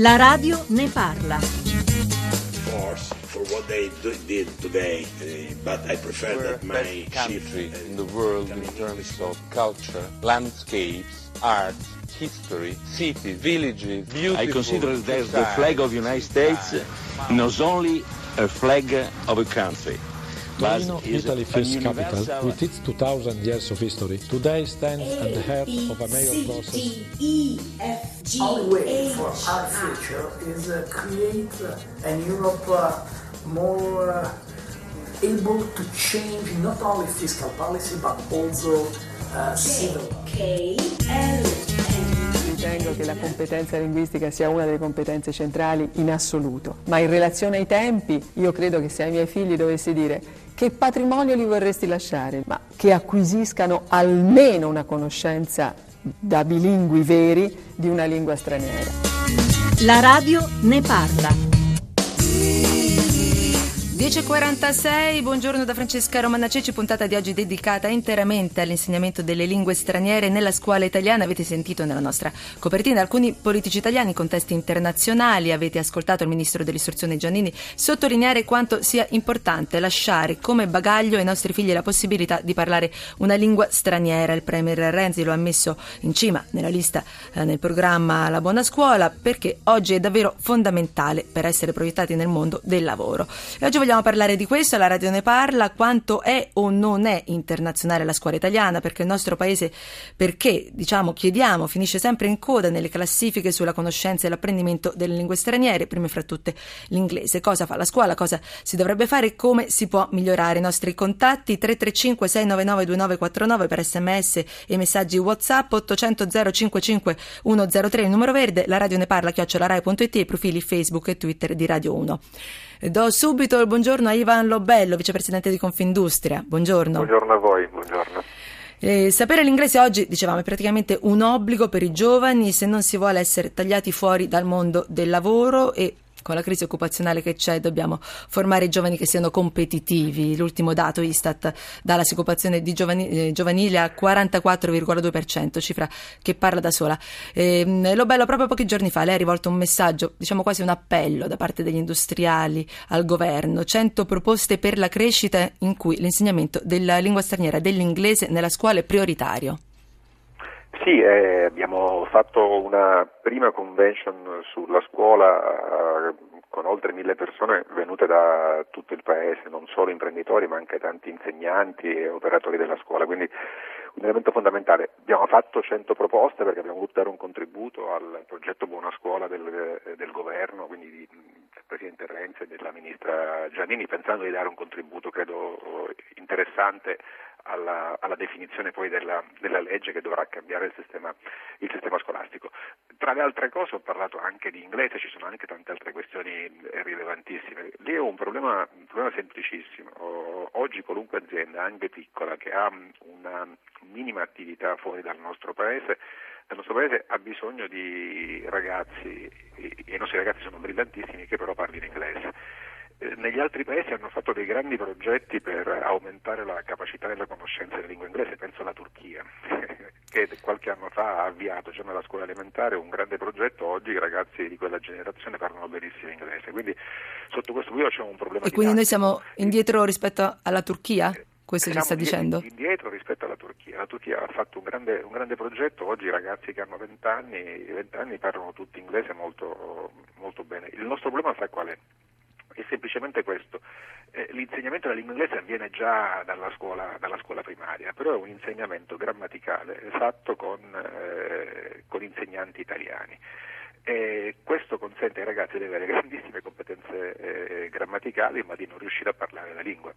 La radio ne parla. force for what they do, did today, uh, but I prefer We're that my country uh, in the world in terms of culture, landscapes, art, history, cities, villages, beautiful I consider that the flag of the United States not only a flag of a country, Torino, Italy first capital, with its 2000 years of history, today stands at the head of a major process. Only way for our future is uh, create uh, an Europe uh, more uh, able to change not only fiscal policy but also uh, civil. Ritengo che la competenza linguistica sia una delle competenze centrali in assoluto, ma in relazione ai tempi io credo che se ai miei figli dovessi dire che patrimonio li vorresti lasciare, ma che acquisiscano almeno una conoscenza da bilingui veri di una lingua straniera. La radio ne parla. 10.46, buongiorno da Francesca Romana Ceci, puntata di oggi dedicata interamente all'insegnamento delle lingue straniere nella scuola italiana. Avete sentito nella nostra copertina alcuni politici italiani in contesti internazionali, avete ascoltato il ministro dell'istruzione Giannini sottolineare quanto sia importante lasciare come bagaglio ai nostri figli la possibilità di parlare una lingua straniera. Il premier Renzi lo ha messo in cima nella lista eh, nel programma La Buona Scuola perché oggi è davvero fondamentale per essere proiettati nel mondo del lavoro. E oggi vogliamo parlare di questo, la radio ne parla, quanto è o non è internazionale la scuola italiana, perché il nostro paese, perché diciamo chiediamo, finisce sempre in coda nelle classifiche sulla conoscenza e l'apprendimento delle lingue straniere, prime fra tutte l'inglese. Cosa fa la scuola, cosa si dovrebbe fare, come si può migliorare i nostri contatti 335 699 2949 per sms e messaggi whatsapp 800 055 103 il numero verde, la radio ne parla chiocciolarai.it e i profili Facebook e Twitter di Radio 1. Do subito il buongiorno a Ivan Lobello, vicepresidente di Confindustria. Buongiorno. Buongiorno a voi, buongiorno. Eh, sapere l'inglese oggi, dicevamo, è praticamente un obbligo per i giovani se non si vuole essere tagliati fuori dal mondo del lavoro e con la crisi occupazionale che c'è dobbiamo formare i giovani che siano competitivi. L'ultimo dato Istat dà la disoccupazione di giovani, eh, giovanile a 44,2%, cifra che parla da sola. Eh, Lobello, proprio pochi giorni fa lei ha rivolto un messaggio, diciamo quasi un appello da parte degli industriali al governo, 100 proposte per la crescita in cui l'insegnamento della lingua straniera, dell'inglese nella scuola è prioritario. Sì, eh, abbiamo fatto una prima convention sulla scuola eh, con oltre mille persone venute da tutto il paese, non solo imprenditori ma anche tanti insegnanti e operatori della scuola, quindi un elemento fondamentale. Abbiamo fatto 100 proposte perché abbiamo voluto dare un contributo al progetto Buona Scuola del, del governo, quindi di, del Presidente Renzi e della Ministra Giannini, pensando di dare un contributo credo interessante alla, alla, definizione poi della, della, legge che dovrà cambiare il sistema, il sistema, scolastico. Tra le altre cose ho parlato anche di inglese, ci sono anche tante altre questioni rilevantissime. Lì ho un problema, un problema semplicissimo. Oggi qualunque azienda, anche piccola, che ha una minima attività fuori dal nostro paese, il nostro paese ha bisogno di ragazzi, e i nostri ragazzi sono brillantissimi, che però parlino inglese negli altri paesi hanno fatto dei grandi progetti per aumentare la capacità e la conoscenza della lingua inglese, penso alla Turchia, che qualche anno fa ha avviato già nella scuola elementare un grande progetto, oggi i ragazzi di quella generazione parlano benissimo inglese, quindi sotto questo punto c'è un problema. E quindi noi siamo indietro rispetto alla Turchia? Questo ci sta dicendo? Indietro rispetto alla Turchia. La Turchia ha fatto un grande, un grande progetto, oggi i ragazzi che hanno 20 anni, 20 anni parlano tutti inglese molto, molto bene. Il nostro problema sa qual è? È semplicemente questo. Eh, l'insegnamento della lingua inglese avviene già dalla scuola, dalla scuola, primaria, però è un insegnamento grammaticale fatto con, eh, con insegnanti italiani. E questo consente ai ragazzi di avere grandissime competenze eh, grammaticali ma di non riuscire a parlare la lingua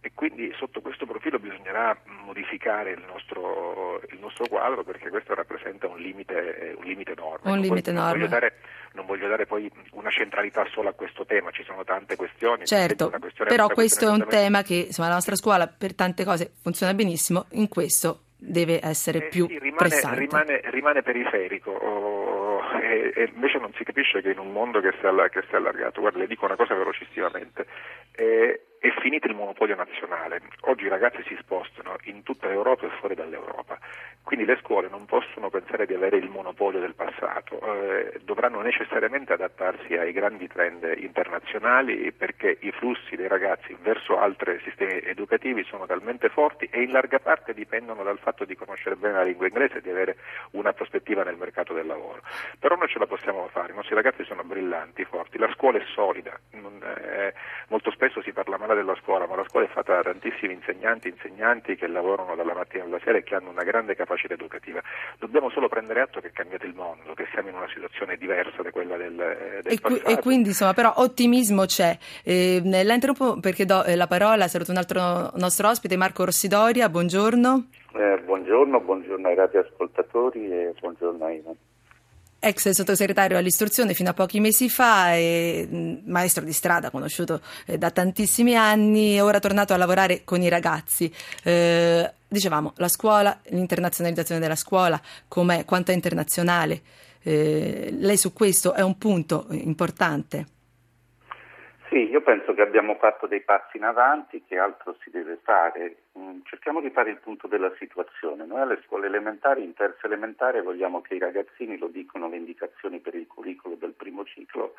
e quindi sotto questo profilo bisognerà modificare il nostro, il nostro quadro perché questo rappresenta un limite, un limite enorme. Un limite non, enorme. Voglio dare, non voglio dare poi una centralità solo a questo tema, ci sono tante questioni. Certo, però questo è un tema che insomma, la nostra scuola per tante cose funziona benissimo, in questo deve essere eh, più sì, rimane, pressante. Rimane, rimane periferico. Oh, e, e, invece non si capisce che in un mondo che si è, allargato, guarda, le dico una cosa velocissimamente, eh, è finito il monopolio nazionale, oggi i ragazzi si spostano in tutta l'Europa e fuori dall'Europa. Quindi le scuole non possono pensare di avere il monopolio del passato, eh, dovranno necessariamente adattarsi ai grandi trend internazionali perché i flussi dei ragazzi verso altri sistemi educativi sono talmente forti e in larga parte dipendono dal fatto di conoscere bene la lingua inglese e di avere una prospettiva nel mercato del lavoro. Però noi ce la possiamo fare, i nostri ragazzi sono brillanti, forti, la scuola è solida, non, eh, molto spesso si parla male della scuola, ma la scuola è fatta da tantissimi insegnanti, insegnanti che lavorano dalla mattina alla sera e che hanno una grande capacità educativa. Dobbiamo solo prendere atto che è cambiato il mondo, che siamo in una situazione diversa da quella del, eh, del e, qui, e, quindi insomma però ottimismo c'è. Eh, la interrompo perché do eh, la parola, saluto un altro nostro ospite, Marco Rossidoria, buongiorno. Eh, buongiorno, buongiorno ai radioascoltatori e buongiorno a Ivan ex sottosegretario all'istruzione fino a pochi mesi fa, e, maestro di strada conosciuto eh, da tantissimi anni, ora tornato a lavorare con i ragazzi. Eh, dicevamo, la scuola, l'internazionalizzazione della scuola, quanto è internazionale. Eh, lei su questo è un punto importante. Sì, io penso che abbiamo fatto dei passi in avanti, che altro si deve fare. Mm, cerchiamo di fare il punto della situazione. Noi alle scuole elementari, in terza elementare, vogliamo che i ragazzini, lo dicono le indicazioni per il curriculum del primo ciclo,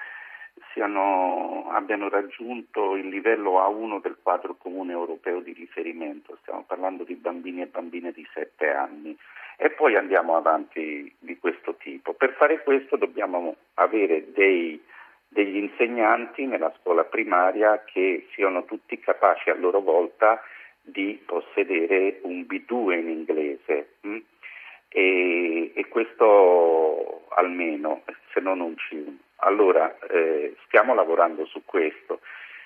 siano, abbiano raggiunto il livello A1 del quadro comune europeo di riferimento. Stiamo parlando di bambini e bambine di 7 anni. E poi andiamo avanti di questo tipo. Per fare questo dobbiamo avere dei degli insegnanti nella scuola primaria che siano tutti capaci a loro volta di possedere un B2 in inglese hm? e, e, questo almeno, se non un C1. Allora eh, stiamo lavorando su questo.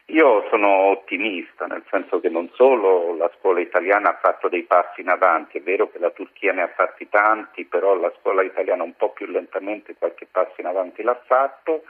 Io sono ottimista, nel senso che non solo la scuola italiana ha fatto dei passi in avanti, è vero che la Turchia ne ha fatti tanti, però la scuola italiana un po' più lentamente qualche passo in avanti l'ha fatto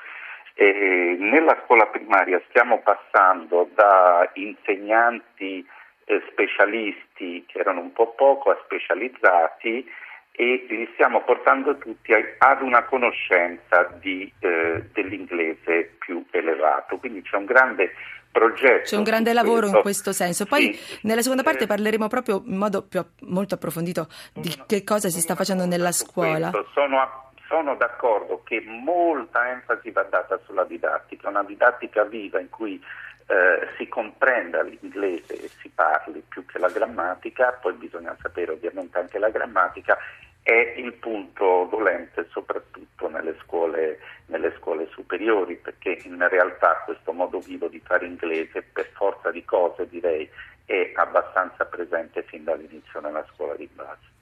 e nella scuola primaria stiamo passando da insegnanti eh, specialisti che erano un po' poco a specializzati e li stiamo portando tutti ad una conoscenza di, eh, dell'inglese più elevato. Quindi c'è un grande progetto. C'è un grande lavoro questo. in questo senso. Poi sì. nella seconda parte eh, parleremo proprio in modo più, molto approfondito di che cosa si sta facendo nella scuola. Sono a sono d'accordo che molta enfasi va data sulla didattica, una didattica viva in cui eh, si comprenda l'inglese e si parli più che la grammatica, poi bisogna sapere ovviamente anche la grammatica, è il punto dolente soprattutto nelle scuole, nelle scuole superiori, perché in realtà questo modo vivo di fare inglese, per forza di cose direi, è abbastanza presente fin dall'inizio nella scuola di base.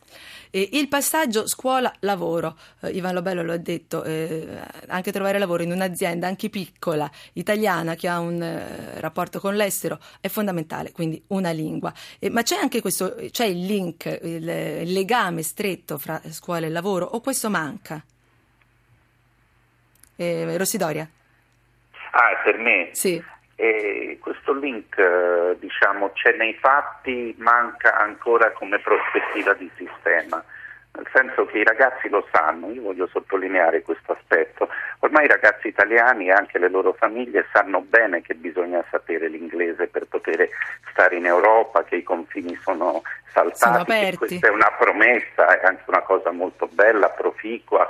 E il passaggio scuola-lavoro, eh, Ivan Lobello lo ha detto, eh, anche trovare lavoro in un'azienda anche piccola, italiana, che ha un eh, rapporto con l'estero, è fondamentale, quindi una lingua. ma c'è anche questo, c'è il link, il, il legame stretto fra scuola e lavoro, o questo manca? Eh, Rossidoria? Ah, per me? Sì. E questo link eh, diciamo, c'è nei fatti, manca ancora come prospettiva di sistema, nel senso che i ragazzi lo sanno, io voglio sottolineare questo aspetto, ormai i ragazzi italiani e anche le loro famiglie sanno bene che bisogna sapere l'inglese per poter stare in Europa, che i confini sono saltati, sono questa è una promessa, è anche una cosa molto bella, proficua,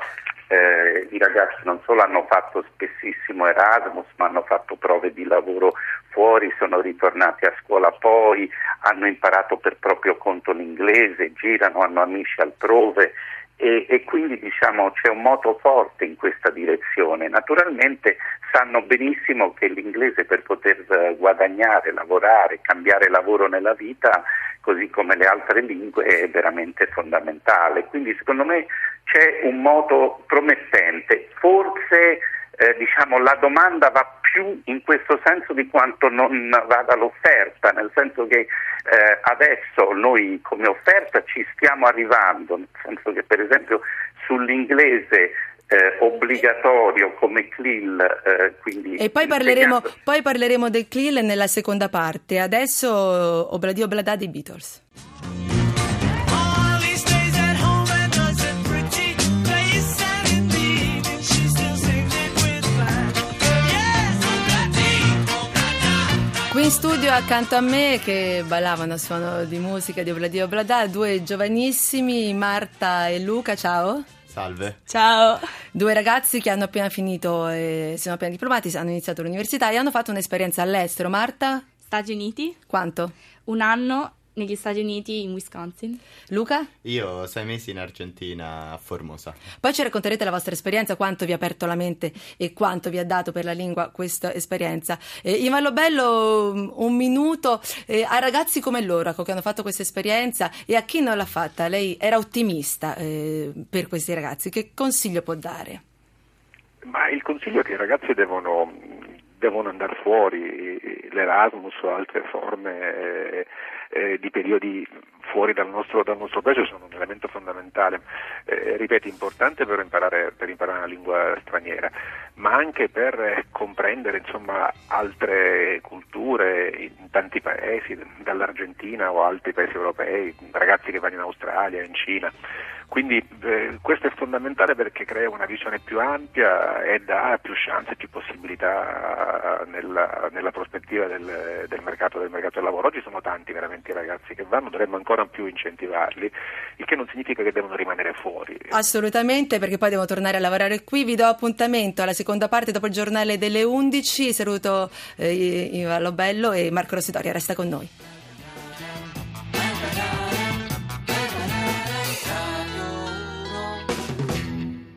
eh, i ragazzi non solo hanno fatto spessissimo Erasmus, ma hanno fatto prove di lavoro fuori, sono ritornati a scuola poi, hanno imparato per proprio conto l'inglese, girano, hanno amici altrove e, e, quindi diciamo c'è un moto forte in questa direzione. Naturalmente sanno benissimo che l'inglese per poter eh, guadagnare, lavorare, cambiare lavoro nella vita, così come le altre lingue, è veramente fondamentale. Quindi secondo me c'è un modo promettente. Forse eh, diciamo, la domanda va più in questo senso di quanto non vada l'offerta, nel senso che eh, adesso noi come offerta ci stiamo arrivando, nel senso che per esempio sull'inglese eh, obbligatorio come CLIL. Eh, e poi parleremo, poi parleremo, del CLIL nella seconda parte. Adesso Obladi Oblada dei Beatles. In studio accanto a me che ballavano a suono di musica di Obladio Oblada due giovanissimi, Marta e Luca, ciao. Salve. Ciao. Due ragazzi che hanno appena finito, eh, sono appena diplomati, hanno iniziato l'università e hanno fatto un'esperienza all'estero. Marta? Stati Uniti. Quanto? Un anno negli Stati Uniti in Wisconsin. Luca? Io sei mesi in Argentina a Formosa. Poi ci racconterete la vostra esperienza, quanto vi ha aperto la mente e quanto vi ha dato per la lingua questa esperienza. Eh, Ivan Bello, un minuto eh, a ragazzi come loro che hanno fatto questa esperienza e a chi non l'ha fatta. Lei era ottimista eh, per questi ragazzi, che consiglio può dare? Ma il consiglio è che i ragazzi devono, devono andare fuori, l'Erasmus o altre forme eh, di periodi fuori dal nostro, dal nostro, paese sono un elemento fondamentale, eh, ripeto, importante per imparare, per imparare, una lingua straniera, ma anche per comprendere insomma, altre culture in tanti paesi, dall'Argentina o altri paesi europei, ragazzi che vanno in Australia, in Cina. Quindi eh, questo è fondamentale perché crea una visione più ampia e dà più chance, più possibilità nella, nella prospettiva del, del, mercato, del, mercato, del lavoro. Oggi sono tanti veramente i ragazzi che vanno, dovremmo ancora più incentivarli, il che non significa che devono rimanere fuori. Assolutamente, perché poi devono tornare a lavorare qui. Vi do appuntamento alla seconda parte dopo il giornale delle 11. Saluto eh, Iva Lobello e Marco Rossitoria, resta con noi.